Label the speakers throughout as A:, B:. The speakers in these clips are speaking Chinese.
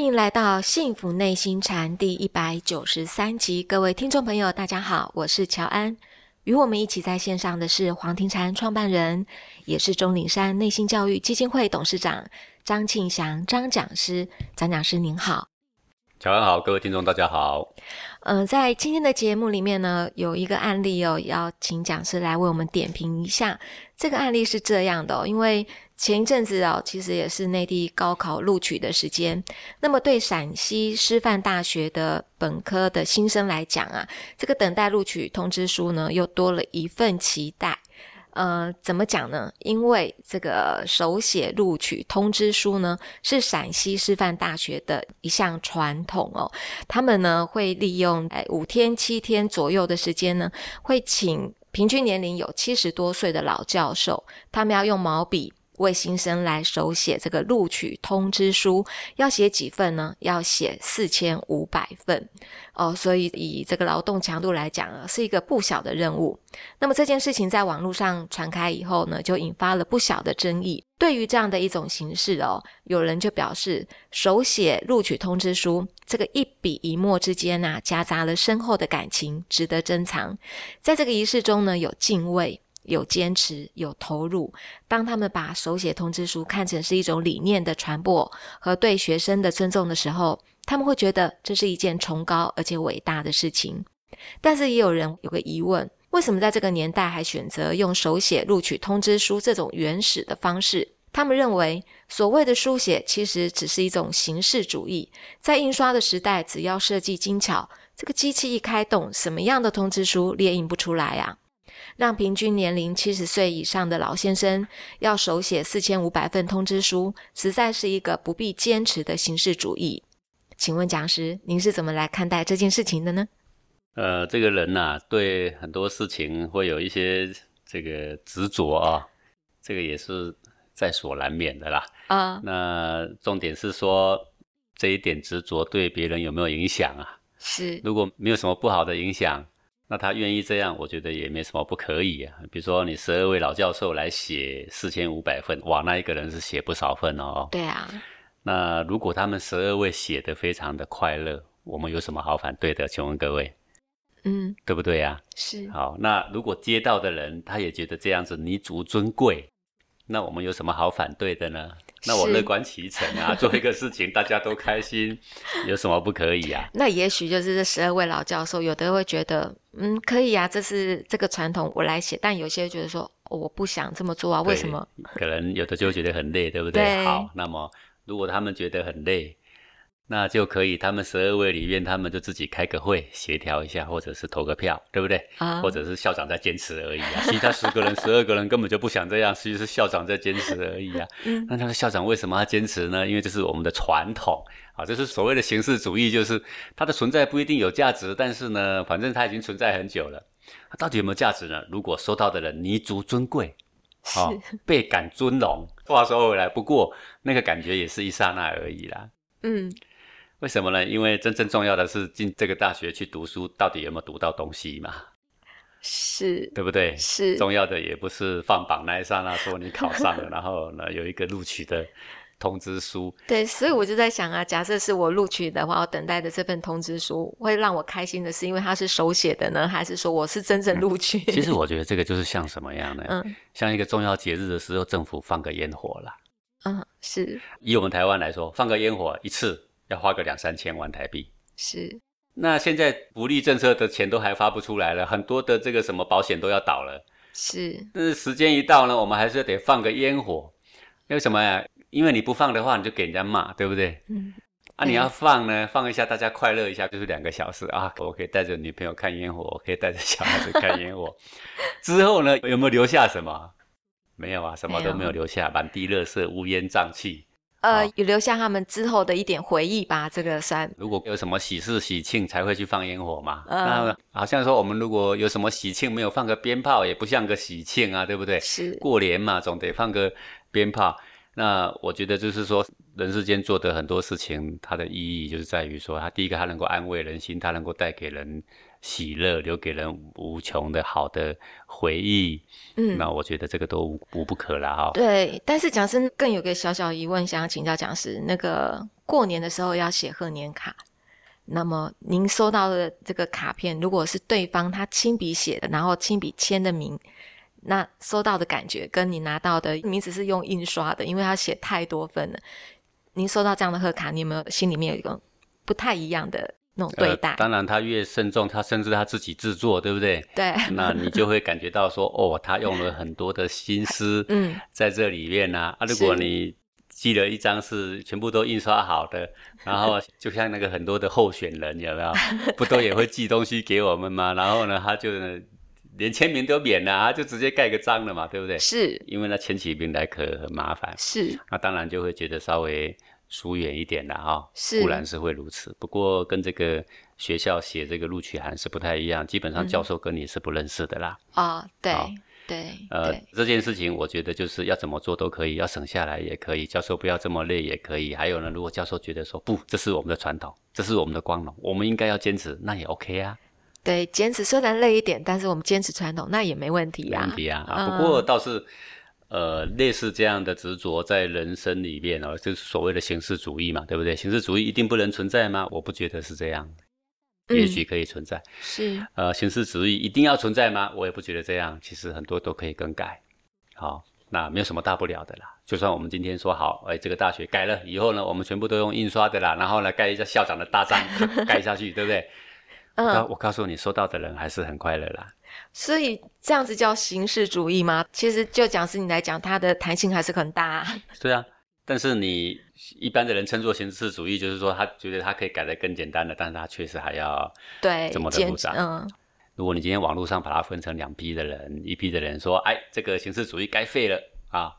A: 欢迎来到《幸福内心禅》第一百九十三集，各位听众朋友，大家好，我是乔安。与我们一起在线上的是黄庭禅创办人，也是钟岭山内心教育基金会董事长张庆祥张讲师。张讲师您好，
B: 乔安好，各位听众大家好。
A: 呃，在今天的节目里面呢，有一个案例哦，要请讲师来为我们点评一下。这个案例是这样的哦，因为前一阵子哦，其实也是内地高考录取的时间。那么对陕西师范大学的本科的新生来讲啊，这个等待录取通知书呢，又多了一份期待。呃，怎么讲呢？因为这个手写录取通知书呢，是陕西师范大学的一项传统哦。他们呢会利用哎五天七天左右的时间呢，会请平均年龄有七十多岁的老教授，他们要用毛笔。为新生来手写这个录取通知书，要写几份呢？要写四千五百份哦，所以以这个劳动强度来讲啊，是一个不小的任务。那么这件事情在网络上传开以后呢，就引发了不小的争议。对于这样的一种形式哦，有人就表示，手写录取通知书这个一笔一墨之间呐，夹杂了深厚的感情，值得珍藏。在这个仪式中呢，有敬畏。有坚持，有投入。当他们把手写通知书看成是一种理念的传播和对学生的尊重的时候，他们会觉得这是一件崇高而且伟大的事情。但是也有人有个疑问：为什么在这个年代还选择用手写录取通知书这种原始的方式？他们认为，所谓的书写其实只是一种形式主义。在印刷的时代，只要设计精巧，这个机器一开动，什么样的通知书列印不出来啊？让平均年龄七十岁以上的老先生要手写四千五百份通知书，实在是一个不必坚持的形式主义。请问讲师，您是怎么来看待这件事情的呢？
B: 呃，这个人呐，对很多事情会有一些这个执着啊，这个也是在所难免的啦。啊，那重点是说这一点执着对别人有没有影响啊？
A: 是，
B: 如果没有什么不好的影响。那他愿意这样，我觉得也没什么不可以啊。比如说，你十二位老教授来写四千五百份，哇，那一个人是写不少份哦。
A: 对啊。
B: 那如果他们十二位写的非常的快乐，我们有什么好反对的？请问各位，
A: 嗯，
B: 对不对呀？
A: 是。
B: 好，那如果接到的人他也觉得这样子弥足尊贵，那我们有什么好反对的呢？那我乐观其成啊，做一个事情大家都开心，有什么不可以啊？
A: 那也许就是这十二位老教授，有的会觉得，嗯，可以啊，这是这个传统，我来写。但有些觉得说，我不想这么做啊，为什么？
B: 可能有的就会觉得很累，对不对？好，那么如果他们觉得很累。那就可以，他们十二位里面，他们就自己开个会协调一下，或者是投个票，对不对？啊，或者是校长在坚持而已啊。其他十个人、十二个人根本就不想这样，其实是校长在坚持而已啊。嗯，那他说校长为什么要坚持呢？因为这是我们的传统啊，这是所谓的形式主义，就是它的存在不一定有价值，但是呢，反正它已经存在很久了。它到底有没有价值呢？如果收到的人弥足尊贵，
A: 好
B: 倍感尊荣，话说回来，不过那个感觉也是一刹那而已啦。嗯。为什么呢？因为真正重要的是进这个大学去读书，到底有没有读到东西嘛？
A: 是，
B: 对不对？
A: 是
B: 重要的也不是放榜那一刹那说你考上了，然后呢有一个录取的通知书。
A: 对，所以我就在想啊，假设是我录取的话，我等待的这份通知书会让我开心的是，因为它是手写的呢，还是说我是真正录取？
B: 其实我觉得这个就是像什么样呢？嗯，像一个重要节日的时候，政府放个烟火啦。
A: 嗯，是
B: 以我们台湾来说，放个烟火一次。要花个两三千万台币，
A: 是。
B: 那现在福利政策的钱都还发不出来了，很多的这个什么保险都要倒了，
A: 是。
B: 但是时间一到呢，我们还是得放个烟火，为什么呀？因为你不放的话，你就给人家骂，对不对？嗯。啊，你要放呢，放一下，大家快乐一下，就是两个小时啊。我可以带着女朋友看烟火，我可以带着小孩子看烟火。之后呢，有没有留下什么？没有啊，什么都没有留下，满地垃圾，乌烟瘴气。
A: 呃，有留下他们之后的一点回忆吧。这个算。
B: 如果有什么喜事喜庆才会去放烟火嘛？那好像说我们如果有什么喜庆没有放个鞭炮，也不像个喜庆啊，对不对？
A: 是。
B: 过年嘛，总得放个鞭炮。那我觉得就是说，人世间做的很多事情，它的意义就是在于说，它第一个它能够安慰人心，它能够带给人喜乐，留给人无穷的好的回忆。嗯，那我觉得这个都无无不可了哈。
A: 对，但是讲师更有个小小疑问，想要请教讲师，那个过年的时候要写贺年卡，那么您收到的这个卡片，如果是对方他亲笔写的，然后亲笔签的名，那收到的感觉跟你拿到的名字是用印刷的，因为他写太多份了。您收到这样的贺卡，你有没有心里面有一个不太一样的？那种对待，
B: 当然他越慎重，他甚至他自己制作，对不对？
A: 对，
B: 那你就会感觉到说，哦，他用了很多的心思，嗯，在这里面呢。啊，如果你寄了一张是全部都印刷好的，然后就像那个很多的候选人有没有？不都也会寄东西给我们吗？然后呢，他就连签名都免了，他就直接盖个章了嘛，对不对？
A: 是，
B: 因为那签起名来可很麻烦。
A: 是，
B: 那当然就会觉得稍微。疏远一点的哈，
A: 是
B: 固然是会如此，不过跟这个学校写这个录取函是不太一样，基本上教授跟你是不认识的啦。
A: 啊，对对，呃，
B: 这件事情我觉得就是要怎么做都可以，要省下来也可以，教授不要这么累也可以。还有呢，如果教授觉得说不，这是我们的传统，这是我们的光荣，我们应该要坚持，那也 OK 啊。
A: 对，坚持虽然累一点，但是我们坚持传统，那也没问题
B: 啊。问题啊，不过倒是。呃，类似这样的执着在人生里面哦，就是所谓的形式主义嘛，对不对？形式主义一定不能存在吗？我不觉得是这样，也许可以存在。
A: 是。
B: 呃，形式主义一定要存在吗？我也不觉得这样，其实很多都可以更改。好，那没有什么大不了的啦。就算我们今天说好，哎，这个大学改了以后呢，我们全部都用印刷的啦，然后呢，盖一下校长的大章 盖下去，对不对？嗯。我告诉你，收到的人还是很快乐啦。
A: 所以这样子叫形式主义吗？其实就讲是你来讲，它的弹性还是很大。
B: 对啊，但是你一般的人称作形式主义，就是说他觉得他可以改得更简单的，但是他确实还要
A: 对
B: 这么的复杂。嗯，如果你今天网络上把它分成两批的人，一批的人说，哎，这个形式主义该废了啊，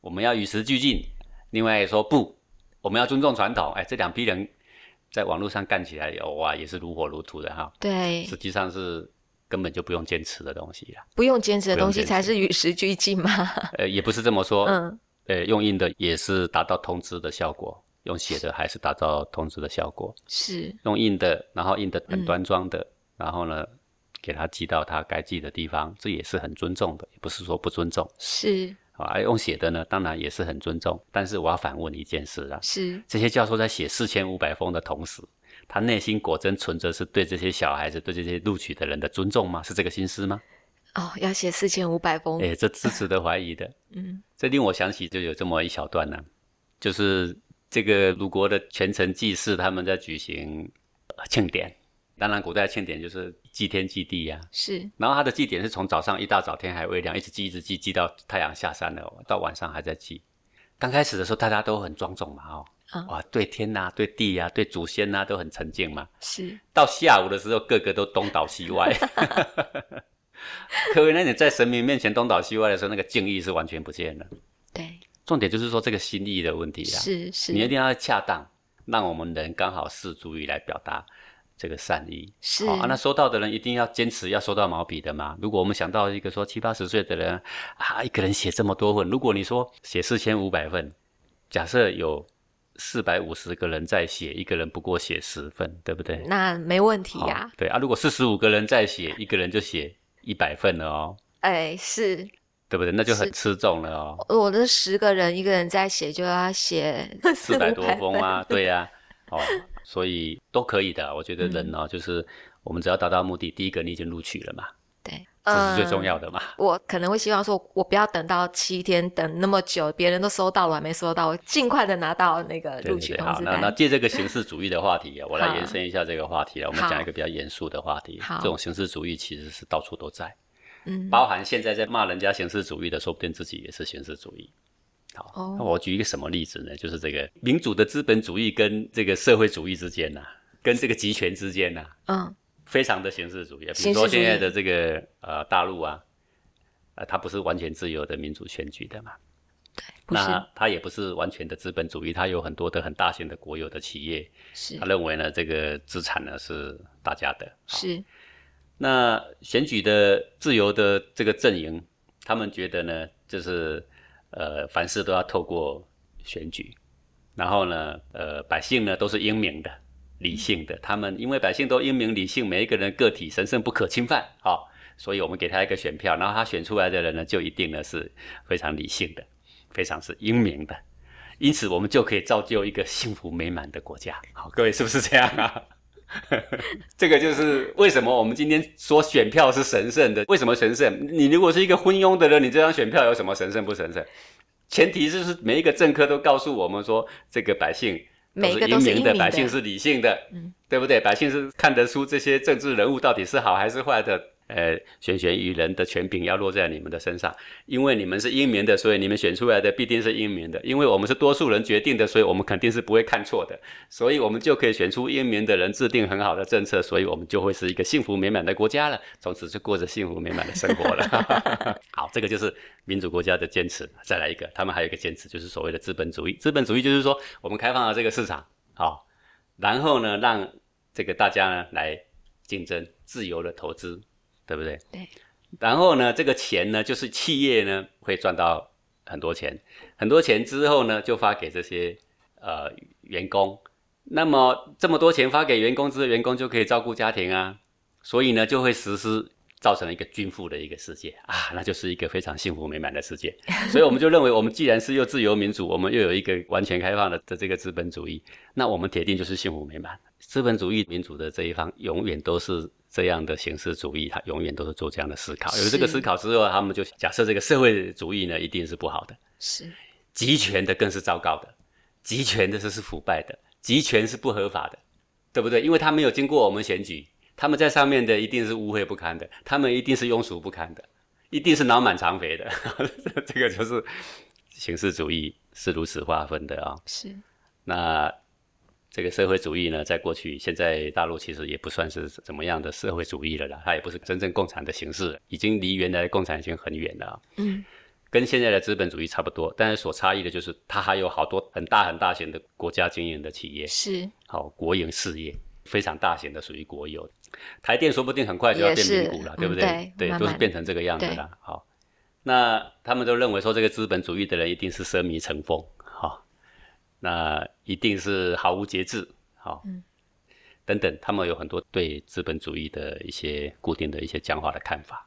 B: 我们要与时俱进；另外说不，我们要尊重传统。哎，这两批人在网络上干起来，哇，也是如火如荼的哈。
A: 对，
B: 实际上是。根本就不用坚持的东西了，
A: 不用坚持的东西才是与时俱进吗？
B: 呃，也不是这么说，嗯，呃，用印的也是达到通知的效果，用写的还是达到通知的效果，
A: 是。
B: 用印的，然后印的很端庄的，然后呢，给他寄到他该寄的地方，这也是很尊重的，也不是说不尊重，
A: 是。
B: 啊，用写的呢，当然也是很尊重，但是我要反问一件事啊，
A: 是。
B: 这些教授在写四千五百封的同时。他内心果真存着是对这些小孩子、对这些录取的人的尊重吗？是这个心思吗？
A: 哦，要写四千五百封，
B: 哎，这是值得怀疑的。嗯，这令我想起就有这么一小段呢，就是这个鲁国的全城祭祀，他们在举行庆典。当然，古代庆典就是祭天祭地呀。
A: 是。
B: 然后他的祭典是从早上一大早天还微亮，一直祭一直祭，祭到太阳下山了，到晚上还在祭。刚开始的时候，大家都很庄重嘛，哦。哇，对天呐，对地呀，对祖先呐，都很沉静嘛。
A: 是。
B: 到下午的时候，个个都东倒西歪。各位，那你在神明面前东倒西歪的时候，那个敬意是完全不见了。
A: 对。
B: 重点就是说这个心意的问题啊。
A: 是是。
B: 你一定要恰当，让我们人刚好是足以来表达这个善意。
A: 是。
B: 啊，那收到的人一定要坚持要收到毛笔的嘛。如果我们想到一个说七八十岁的人啊，一个人写这么多份，如果你说写四千五百份，假设有。四百五十个人在写，一个人不过写十份，对不对？
A: 那没问题呀。
B: 对啊，如果四十五个人在写，一个人就写一百份了哦。
A: 哎，是，
B: 对不对？那就很吃重了哦。
A: 我的十个人，一个人在写，就要写
B: 四百多封啊。对呀，哦，所以都可以的。我觉得人哦，就是我们只要达到目的，第一个你已经录取了嘛。
A: 对。
B: 这是最重要的嘛？
A: 我可能会希望说，我不要等到七天，等那么久，别人都收到了，还没收到，我尽快的拿到那个录取通知
B: 单。那那借这个形式主义的话题啊，我来延伸一下这个话题了。我们讲一个比较严肃的话题。
A: 好，
B: 这种形式主义其实是到处都在，嗯，包含现在在骂人家形式主义的，说不定自己也是形式主义。好，那我举一个什么例子呢？就是这个民主的资本主义跟这个社会主义之间呐，跟这个集权之间呐，嗯。非常的形式主义，比如说现在的这个呃大陆啊，呃，它不是完全自由的民主选举的嘛？
A: 对，
B: 那它也不是完全的资本主义，它有很多的很大型的国有的企业，
A: 是。
B: 他认为呢，这个资产呢是大家的。
A: 是。
B: 那选举的自由的这个阵营，他们觉得呢，就是呃，凡事都要透过选举，然后呢，呃，百姓呢都是英明的。理性的。他们因为百姓都英明理性，每一个人个体神圣不可侵犯啊，所以我们给他一个选票，然后他选出来的人呢，就一定呢是非常理性的，非常是英明的。因此，我们就可以造就一个幸福美满的国家。好，各位是不是这样啊？这个就是为什么我们今天说选票是神圣的。为什么神圣？你如果是一个昏庸的人，你这张选票有什么神圣不神圣？前提就是每一个政客都告诉我们说，这个百姓
A: 都是英明
B: 的，百姓是理性的，对不对？百姓是看得出这些政治人物到底是好还是坏的。呃，选选与人的权柄要落在你们的身上，因为你们是英明的，所以你们选出来的必定是英明的。因为我们是多数人决定的，所以我们肯定是不会看错的，所以我们就可以选出英明的人，制定很好的政策，所以我们就会是一个幸福美满的国家了，从此就过着幸福美满的生活了。好，这个就是民主国家的坚持。再来一个，他们还有一个坚持，就是所谓的资本主义。资本主义就是说，我们开放了这个市场，好，然后呢，让这个大家呢来竞争，自由的投资。对不对？
A: 对。
B: 然后呢，这个钱呢，就是企业呢会赚到很多钱，很多钱之后呢，就发给这些呃员工。那么这么多钱发给员工之后，员工就可以照顾家庭啊，所以呢，就会实施造成一个均富的一个世界啊，那就是一个非常幸福美满的世界。所以我们就认为，我们既然是又自由民主，我们又有一个完全开放的的这个资本主义，那我们铁定就是幸福美满。资本主义民主的这一方永远都是。这样的形式主义，他永远都是做这样的思考。有这个思考之后，他们就假设这个社会主义呢，一定是不好的。
A: 是，
B: 集权的更是糟糕的，集权的是是腐败的，集权是不合法的，对不对？因为他没有经过我们选举，他们在上面的一定是污秽不堪的，他们一定是庸俗不堪的，一定是脑满肠肥的。这个就是形式主义是如此划分的啊。
A: 是，
B: 那。这个社会主义呢，在过去，现在大陆其实也不算是怎么样的社会主义了啦，它也不是真正共产的形式，已经离原来的共产已经很远了。
A: 嗯，
B: 跟现在的资本主义差不多，但是所差异的就是它还有好多很大很大型的国家经营的企业，
A: 是
B: 好国营事业，非常大型的，属于国有。台电说不定很快就要变民股了，对不对？对，都是变成这个样子了。好，那他们都认为说，这个资本主义的人一定是奢靡成风。那一定是毫无节制，好，等等，他们有很多对资本主义的一些固定的一些僵化的看法。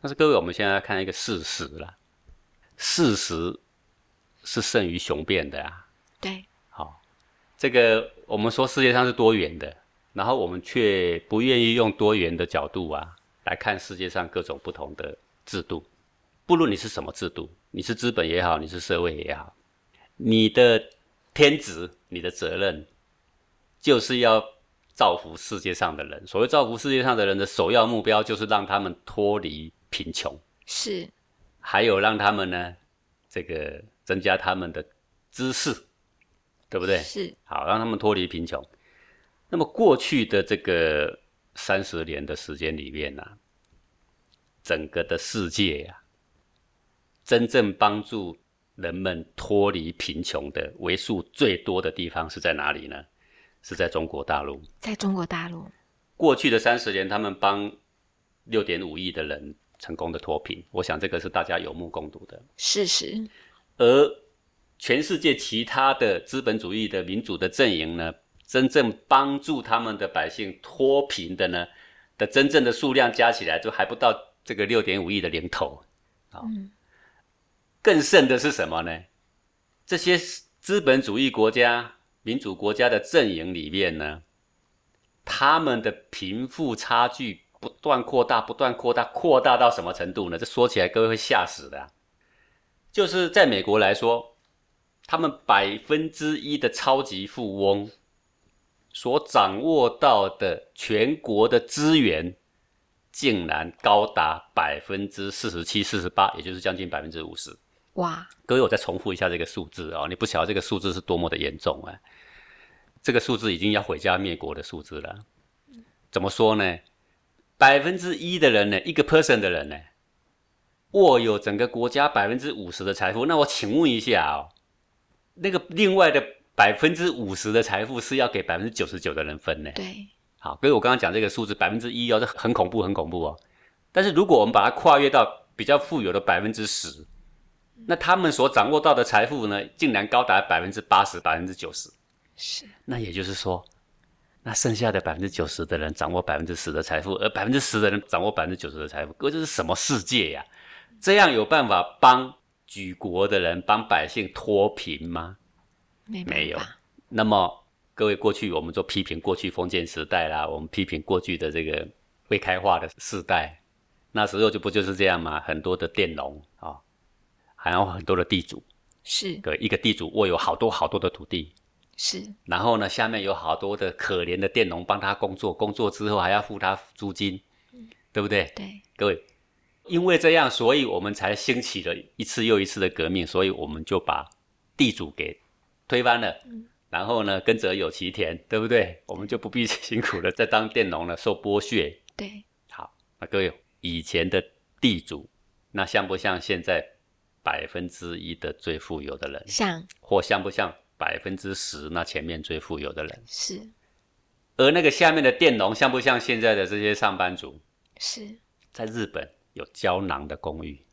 B: 但是各位，我们现在看一个事实了，事实是胜于雄辩的啊。
A: 对，
B: 好，这个我们说世界上是多元的，然后我们却不愿意用多元的角度啊来看世界上各种不同的制度，不论你是什么制度，你是资本也好，你是社会也好，你的。天职，你的责任就是要造福世界上的人。所谓造福世界上的人的首要目标，就是让他们脱离贫穷，
A: 是，
B: 还有让他们呢，这个增加他们的知识，对不对？
A: 是，
B: 好，让他们脱离贫穷。那么过去的这个三十年的时间里面呢，整个的世界呀，真正帮助。人们脱离贫穷的为数最多的地方是在哪里呢？是在中国大陆。
A: 在中国大陆，
B: 过去的三十年，他们帮六点五亿的人成功的脱贫，我想这个是大家有目共睹的
A: 事实。
B: 而全世界其他的资本主义的民主的阵营呢，真正帮助他们的百姓脱贫的呢，的真正的数量加起来，就还不到这个六点五亿的零头。
A: 嗯。
B: 更甚的是什么呢？这些资本主义国家、民主国家的阵营里面呢，他们的贫富差距不断扩大，不断扩大，扩大到什么程度呢？这说起来各位会吓死的。就是在美国来说，他们百分之一的超级富翁所掌握到的全国的资源，竟然高达百分之四十七、四十八，也就是将近百分之五十。
A: 哇！
B: 各位，我再重复一下这个数字哦，你不晓得这个数字是多么的严重啊！这个数字已经要毁家灭国的数字了。怎么说呢？百分之一的人呢，一个 person 的人呢，握有整个国家百分之五十的财富。那我请问一下哦，那个另外的百分之五十的财富是要给百分之九十九的人分呢？
A: 对。
B: 好，各位，我刚刚讲这个数字百分之一哦，这很恐怖，很恐怖哦。但是如果我们把它跨越到比较富有的百分之十。那他们所掌握到的财富呢，竟然高达百分之八十、百分之九十。
A: 是。
B: 那也就是说，那剩下的百分之九十的人掌握百分之十的财富，而百分之十的人掌握百分之九十的财富，哥这是什么世界呀？这样有办法帮举国的人、帮百姓脱贫吗？
A: 没有。
B: 那么各位，过去我们就批评过去封建时代啦，我们批评过去的这个未开化的时代，那时候就不就是这样吗？很多的佃农啊，还有很多的地主，
A: 是，
B: 个一个地主握有好多好多的土地。
A: 是，
B: 然后呢，下面有好多的可怜的佃农帮他工作，工作之后还要付他租金，对不对？
A: 对，
B: 各位，因为这样，所以我们才兴起了一次又一次的革命，所以我们就把地主给推翻了，然后呢，耕者有其田，对不对？我们就不必辛苦了 再当佃农了，受剥削。
A: 对，
B: 好，那各位，以前的地主，那像不像现在百分之一的最富有的人？
A: 像，
B: 或像不像？百分之十，那前面最富有的人
A: 是，
B: 而那个下面的佃农像不像现在的这些上班族？
A: 是，
B: 在日本有胶囊的公寓，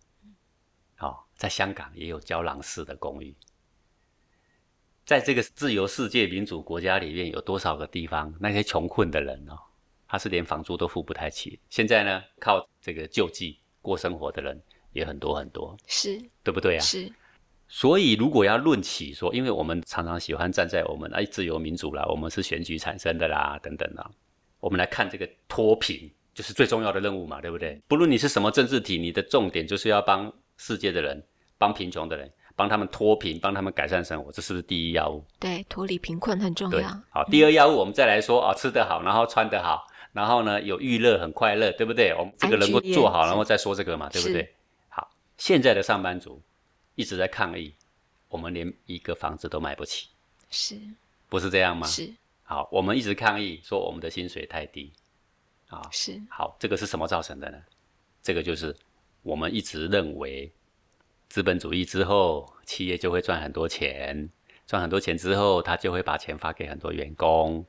B: 哦，在香港也有胶囊式的公寓，在这个自由世界民主国家里面，有多少个地方那些穷困的人哦，他是连房租都付不太起，现在呢，靠这个救济过生活的人也很多很多，
A: 是
B: 对不对啊？
A: 是。
B: 所以，如果要论起说，因为我们常常喜欢站在我们哎自由民主啦，我们是选举产生的啦，等等啦，我们来看这个脱贫，就是最重要的任务嘛，对不对？不论你是什么政治体，你的重点就是要帮世界的人，帮贫穷的人，帮他们脱贫，帮他们改善生活，这是不是第一要务？
A: 对，脱离贫困很重要。
B: 好，第二要务，我们再来说啊，吃得好，然后穿得好，然后呢有娱乐，很快乐，对不对？我们这个能够做好，然后再说这个嘛，对不对？好，现在的上班族。一直在抗议，我们连一个房子都买不起，
A: 是，
B: 不是这样吗？
A: 是。
B: 好，我们一直抗议说我们的薪水太低，
A: 啊，是。
B: 好，这个是什么造成的呢？这个就是我们一直认为，资本主义之后，企业就会赚很多钱，赚很多钱之后，他就会把钱发给很多员工，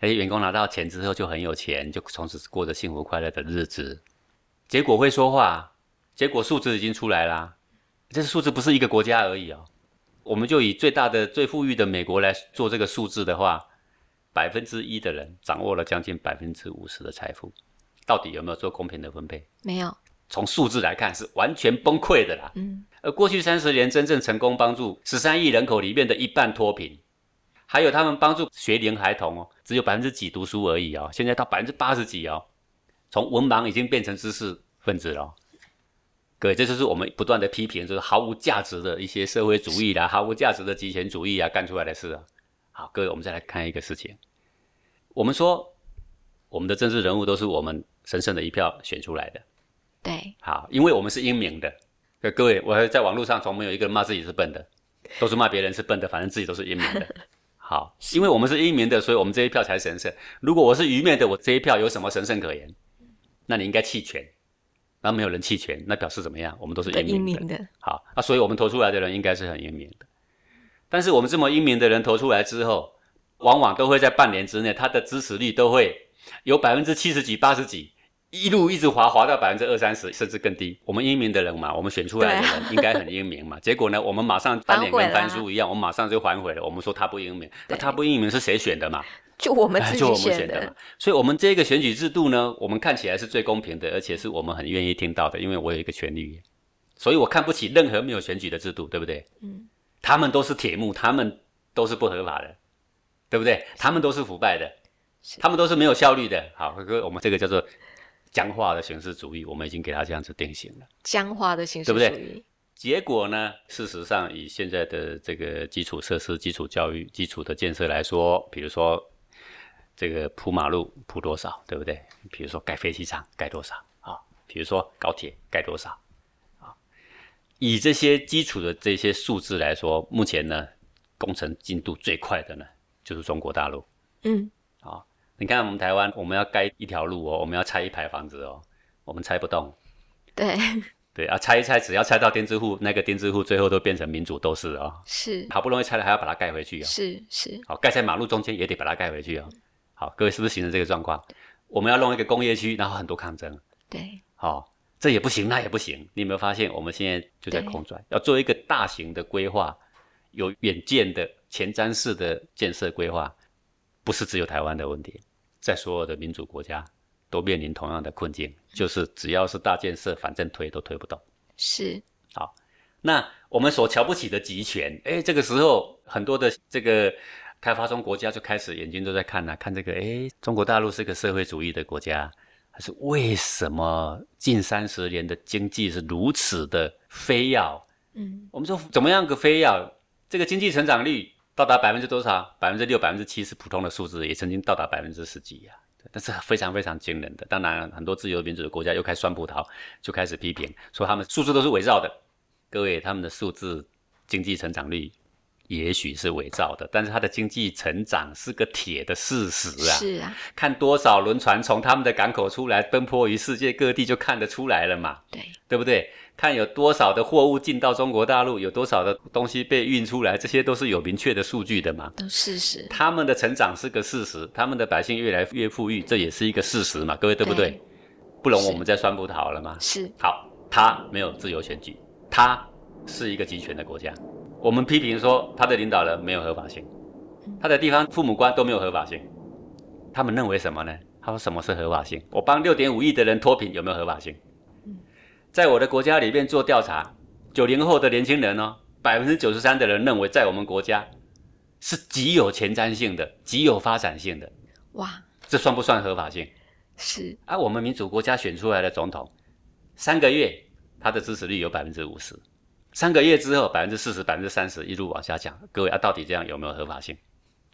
B: 哎，员工拿到钱之后就很有钱，就从此过着幸福快乐的日子。结果会说话，结果数字已经出来啦。这数字不是一个国家而已哦，我们就以最大的、最富裕的美国来做这个数字的话，百分之一的人掌握了将近百分之五十的财富，到底有没有做公平的分配？
A: 没有。
B: 从数字来看是完全崩溃的啦。嗯。而过去三十年真正成功帮助十三亿人口里面的一半脱贫，还有他们帮助学龄孩童哦，只有百分之几读书而已哦，现在到百分之八十几哦，从文盲已经变成知识分子了。各位，这就是我们不断的批评，就是毫无价值的一些社会主义啦，毫无价值的极权主义啊，干出来的事啊。好，各位，我们再来看一个事情。我们说，我们的政治人物都是我们神圣的一票选出来的。
A: 对。
B: 好，因为我们是英明的。各位，我还在网络上从没有一个人骂自己是笨的，都是骂别人是笨的，反正自己都是英明的。好，因为我们是英明的，所以我们这一票才神圣。如果我是愚昧的，我这一票有什么神圣可言？那你应该弃权。那没有人弃权，那表示怎么样？我们都是英明的。好，那所以我们投出来的人应该是很英明的。但是我们这么英明的人投出来之后，往往都会在半年之内，他的支持率都会有百分之七十几、八十几，一路一直滑滑到百分之二三十，甚至更低。我们英明的人嘛，我们选出来的人应该很英明嘛。结果呢，我们马上翻脸跟翻书一样，我们马上就反悔了。我们说他不英明，那他不英明是谁选的嘛？
A: 就我们自己选的，
B: 所以，我们这个选举制度呢，我们看起来是最公平的，而且是我们很愿意听到的，因为我有一个权利，所以我看不起任何没有选举的制度，对不对？嗯，他们都是铁幕，他们都是不合法的，对不对？他们都是腐败的，他们都是没有效率的。好，哥，我们这个叫做僵化的形式主义，我们已经给他这样子定型了。
A: 僵化的形式主义，
B: 结果呢？事实上，以现在的这个基础设施、基础教育、基础的建设来说，比如说。这个铺马路铺多少，对不对？比如说盖飞机场盖多少啊？比如说高铁盖多少啊？以这些基础的这些数字来说，目前呢，工程进度最快的呢，就是中国大陆。嗯，啊，你看我们台湾，我们要盖一条路哦，我们要拆一排房子哦，我们拆不动。
A: 对，
B: 对啊，拆一拆，只要拆到钉子户，那个钉子户最后都变成民主斗士哦。
A: 是，
B: 好不容易拆了，还要把它盖回去哦。
A: 是是，
B: 好，盖在马路中间也得把它盖回去哦。好，各位是不是形成这个状况？我们要弄一个工业区，然后很多抗争。
A: 对，
B: 好，这也不行，那也不行。你有没有发现，我们现在就在空转，要做一个大型的规划，有远见的前瞻式的建设规划，不是只有台湾的问题，在所有的民主国家都面临同样的困境，就是只要是大建设，反正推都推不动。
A: 是，
B: 好，那我们所瞧不起的集权，哎，这个时候很多的这个开发中国家就开始眼睛都在看呐，看这个，哎，中国大陆是个社会主义的国家，还是为什么近三十年的经济是如此的飞跃？嗯，我们说怎么样个飞跃？这个经济成长率到达百分之多少？百分之六、百分之七是普通的数字，也曾经到达百分之十几呀。但是非常非常惊人的。当然，很多自由民主的国家又开始酸葡萄，就开始批评，说他们数字都是伪造的。各位，他们的数字经济成长率也许是伪造的，但是它的经济成长是个铁的事实啊。
A: 是啊，
B: 看多少轮船从他们的港口出来，奔波于世界各地，就看得出来了嘛。
A: 对，
B: 对不对？看有多少的货物进到中国大陆，有多少的东西被运出来，这些都是有明确的数据的嘛。
A: 都事实。
B: 他们的成长是个事实，他们的百姓越来越富裕，这也是一个事实嘛。各位对不对？不容我们再酸葡萄了吗？
A: 是。
B: 好，他没有自由选举，他是一个集权的国家。我们批评说他的领导人没有合法性，他的地方父母官都没有合法性。他们认为什么呢？他说什么是合法性？我帮六点五亿的人脱贫有没有合法性？在我的国家里面做调查，九零后的年轻人哦，百分之九十三的人认为在我们国家是极有前瞻性的、极有发展性的。哇，这算不算合法性？
A: 是。
B: 啊我们民主国家选出来的总统，三个月他的支持率有百分之五十，三个月之后百分之四十、百分之三十一路往下降。各位啊，到底这样有没有合法性？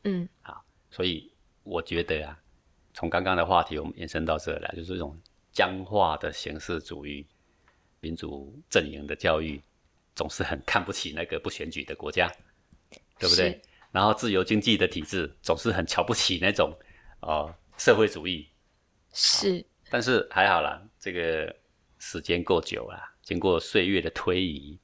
B: 嗯，好，所以我觉得啊，从刚刚的话题我们延伸到这来，就是这种僵化的形式主义。民主阵营的教育总是很看不起那个不选举的国家，对不对？然后自由经济的体制总是很瞧不起那种哦社会主义。
A: 是，
B: 但是还好啦，这个时间够久了，经过岁月的推移，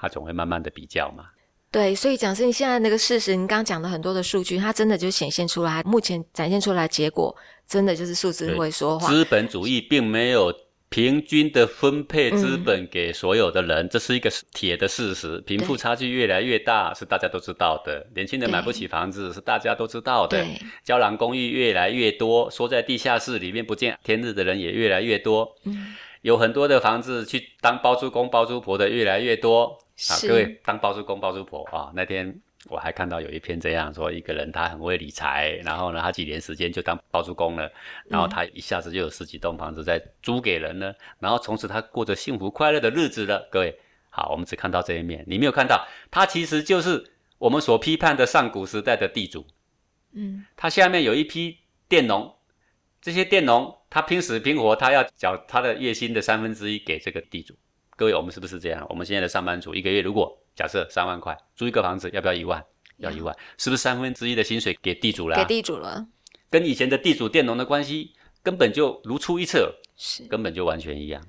B: 它总会慢慢的比较嘛。
A: 对，所以讲是你现在那个事实，你刚刚讲的很多的数据，它真的就显现出来，目前展现出来结果，真的就是数字会说话。
B: 资本主义并没有。平均的分配资本给所有的人，这是一个铁的事实。贫富差距越来越大，是大家都知道的。年轻人买不起房子，是大家都知道的。胶囊公寓越来越多，缩在地下室里面不见天日的人也越来越多。嗯，有很多的房子去当包租公包租婆的越来越多。啊，各位当包租公包租婆啊，那天。我还看到有一篇这样说，一个人他很会理财，然后呢，他几年时间就当包租公了，然后他一下子就有十几栋房子在租给人了，然后从此他过着幸福快乐的日子了。各位，好，我们只看到这一面，你没有看到他其实就是我们所批判的上古时代的地主。嗯，他下面有一批佃农，这些佃农他拼死拼活，他要缴他的月薪的三分之一给这个地主。各位，我们是不是这样？我们现在的上班族一个月如果假设三万块租一个房子，要不要一万？要一万，是不是三分之一的薪水给地主了？
A: 给地主了，
B: 跟以前的地主佃农的关系根本就如出一辙，
A: 是
B: 根本就完全一样，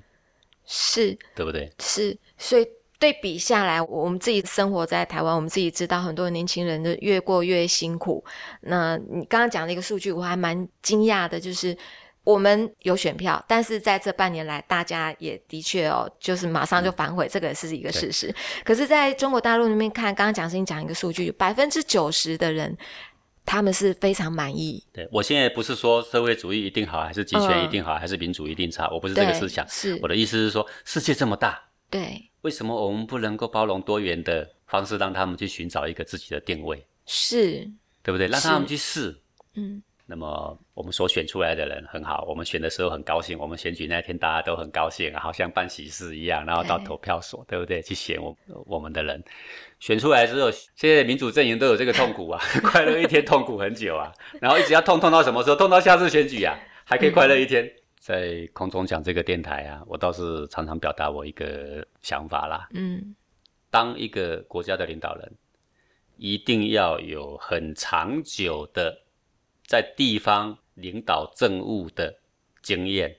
A: 是，
B: 对不对？
A: 是，所以对比下来，我们自己生活在台湾，我们自己知道很多年轻人的越过越辛苦。那你刚刚讲的一个数据，我还蛮惊讶的，就是。我们有选票，但是在这半年来，大家也的确哦，就是马上就反悔，这个是一个事实。可是，在中国大陆那边看，刚刚蒋欣讲一个数据，百分之九十的人，他们是非常满意。
B: 对我现在不是说社会主义一定好，还是集权一定好，还是民主一定差，我不是这个思想。
A: 是
B: 我的意思是说，世界这么大，
A: 对，
B: 为什么我们不能够包容多元的方式，让他们去寻找一个自己的定位？
A: 是，
B: 对不对？让他们去试，嗯。那么我们所选出来的人很好，我们选的时候很高兴，我们选举那天大家都很高兴，好像办喜事一样，然后到投票所，对不对？去选我我们的人，选出来之后，现在民主阵营都有这个痛苦啊，快乐一天，痛苦很久啊，然后一直要痛痛到什么时候？痛到下次选举啊，还可以快乐一天。在空中讲这个电台啊，我倒是常常表达我一个想法啦，嗯，当一个国家的领导人，一定要有很长久的。在地方领导政务的经验，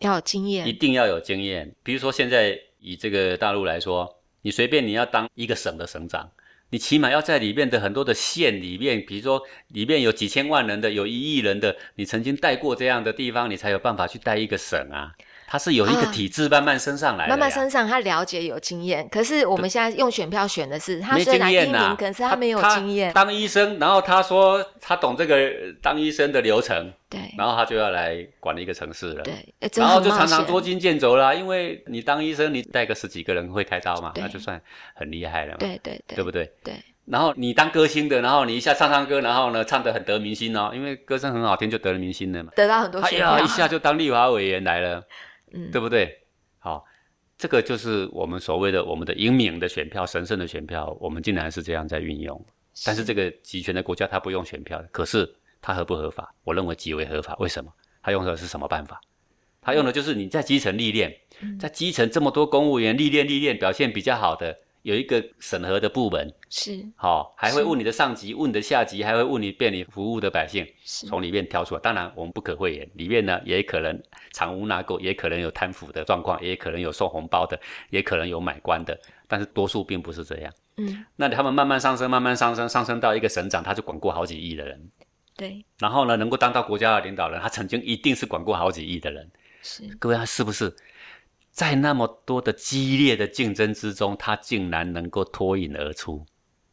A: 要有经验，
B: 一定要有经验。比如说，现在以这个大陆来说，你随便你要当一个省的省长，你起码要在里面的很多的县里面，比如说里面有几千万人的，有一亿人的，你曾经带过这样的地方，你才有办法去带一个省啊。他是有一个体制慢慢升上来，
A: 慢慢升上，他了解有经验。可是我们现在用选票选的是他虽然英明，可是他没有经验。
B: 当医生，然后他说他懂这个当医生的流程，
A: 对，
B: 然后他就要来管一个城市了，
A: 对，
B: 然后就常常捉襟见肘啦。因为你当医生，你带个十几个人会开刀嘛，那就算很厉害了，
A: 对对对，
B: 对不对？
A: 对。
B: 然后你当歌星的，然后你一下唱唱歌，然后呢唱得很得民心哦，因为歌声很好听就得了明星了嘛，
A: 得到很多选票，
B: 一下就当立法委员来了。嗯，对不对？好，这个就是我们所谓的我们的英明的选票、神圣的选票，我们竟然是这样在运用。但是这个集权的国家，它不用选票，可是它合不合法？我认为极为合法。为什么？它用的是什么办法？它用的就是你在基层历练，在基层这么多公务员历练历练，表现比较好的。有一个审核的部门
A: 是
B: 好，还会问你的上级，问你的下级，还会问你便你服务的百姓，从里面挑出来。当然，我们不可讳言，里面呢也可能藏污纳垢，也可能有贪腐的状况，也可能有送红包的，也可能有买官的。但是多数并不是这样。嗯，那他们慢慢上升，慢慢上升，上升到一个省长，他就管过好几亿的人。
A: 对。
B: 然后呢，能够当到国家的领导人，他曾经一定是管过好几亿的人。
A: 是。
B: 各位，他是不是？在那么多的激烈的竞争之中，他竟然能够脱颖而出。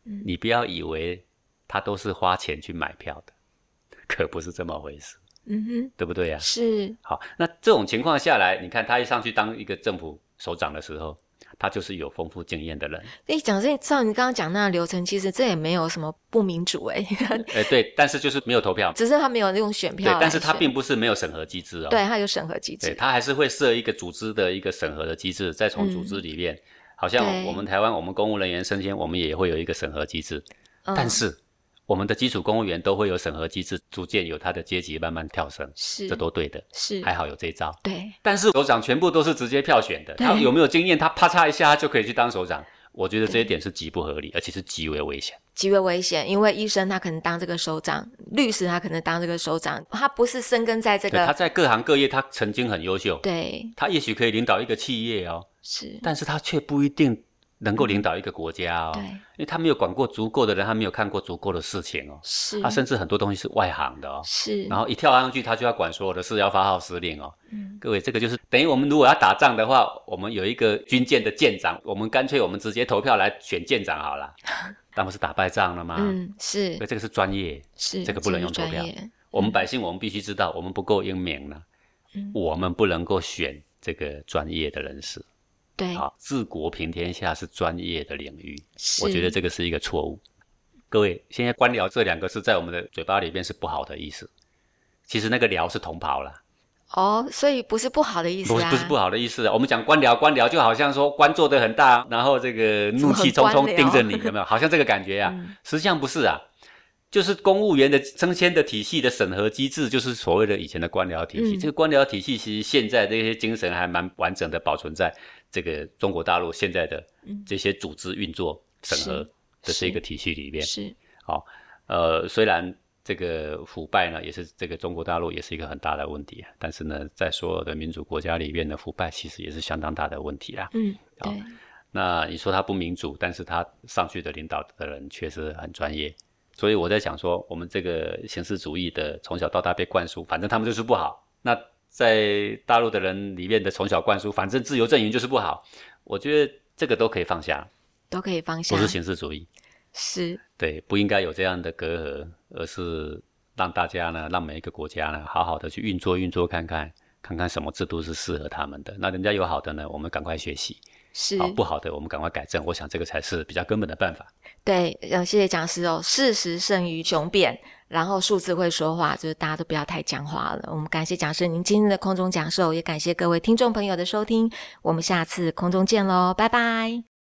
B: 嗯，你不要以为他都是花钱去买票的，可不是这么回事。嗯哼，对不对呀？
A: 是。
B: 好，那这种情况下来，你看他一上去当一个政府首长的时候。他就是有丰富经验的人。
A: 哎，讲这照你刚刚讲那个流程，其实这也没有什么不民主哎。
B: 哎，对，但是就是没有投票，
A: 只是他没有用选票。
B: 对，但是他并不是没有审核机制哦。
A: 对，他有审核机制。
B: 对，他还是会设一个组织的一个审核的机制，再从组织里面，好像我们台湾我们公务人员升迁，我们也会有一个审核机制，但是。我们的基础公务员都会有审核机制，逐渐有他的阶级慢慢跳升，
A: 是
B: 这都对的，
A: 是
B: 还好有这一招。
A: 对，
B: 但是首长全部都是直接票选的，他有没有经验？他啪嚓一下他就可以去当首长？我觉得这一点是极不合理，而且是极为危险。
A: 极为危险，因为医生他可能当这个首长，律师他可能当这个首长，他不是生根在这个。
B: 他在各行各业他曾经很优秀，
A: 对，
B: 他也许可以领导一个企业哦，
A: 是，
B: 但是他却不一定。能够领导一个国家哦，因为他没有管过足够的人，他没有看过足够的事情哦，
A: 是，
B: 他甚至很多东西是外行的哦，
A: 是，
B: 然后一跳上去，他就要管所有的事，要发号施令哦。嗯，各位，这个就是等于我们如果要打仗的话，我们有一个军舰的舰长，我们干脆我们直接投票来选舰长好了，那不是打败仗了吗？
A: 嗯，是，
B: 所以这个是专业，
A: 是，
B: 这个不能用投票。我们百姓，我们必须知道，我们不够英明了，我们不能够选这个专业的人士。
A: 对，
B: 好，治国平天下是专业的领域，我觉得这个是一个错误。各位，现在官僚这两个字在我们的嘴巴里边是不好的意思，其实那个僚是同袍了。
A: 哦，所以不是不好的意思
B: 啊，不是不是不好的意思。我们讲官僚，官僚就好像说官做的很大，然后这个怒气冲冲盯着你，有没有？好像这个感觉啊，实际上不是啊。就是公务员的升迁的体系的审核机制，就是所谓的以前的官僚体系。这个官僚体系其实现在这些精神还蛮完整的，保存在这个中国大陆现在的这些组织运作审核的这个体系里面。
A: 是，
B: 好，呃，虽然这个腐败呢，也是这个中国大陆也是一个很大的问题，但是呢，在所有的民主国家里面的腐败其实也是相当大的问题啦。
A: 嗯，对。
B: 那你说他不民主，但是他上去的领导的人确实很专业。所以我在想说，我们这个形式主义的从小到大被灌输，反正他们就是不好。那在大陆的人里面的从小灌输，反正自由阵营就是不好。我觉得这个都可以放下，
A: 都可以放下，
B: 不是形式主义，
A: 是
B: 对，不应该有这样的隔阂，而是让大家呢，让每一个国家呢，好好的去运作运作看看，看看什么制度是适合他们的。那人家有好的呢，我们赶快学习。
A: 是
B: 不好的，我们赶快改正。我想这个才是比较根本的办法。
A: 对，嗯，谢谢讲师哦。事实胜于雄辩，然后数字会说话，就是大家都不要太僵化了。我们感谢讲师您今天的空中讲授，也感谢各位听众朋友的收听。我们下次空中见喽，拜拜。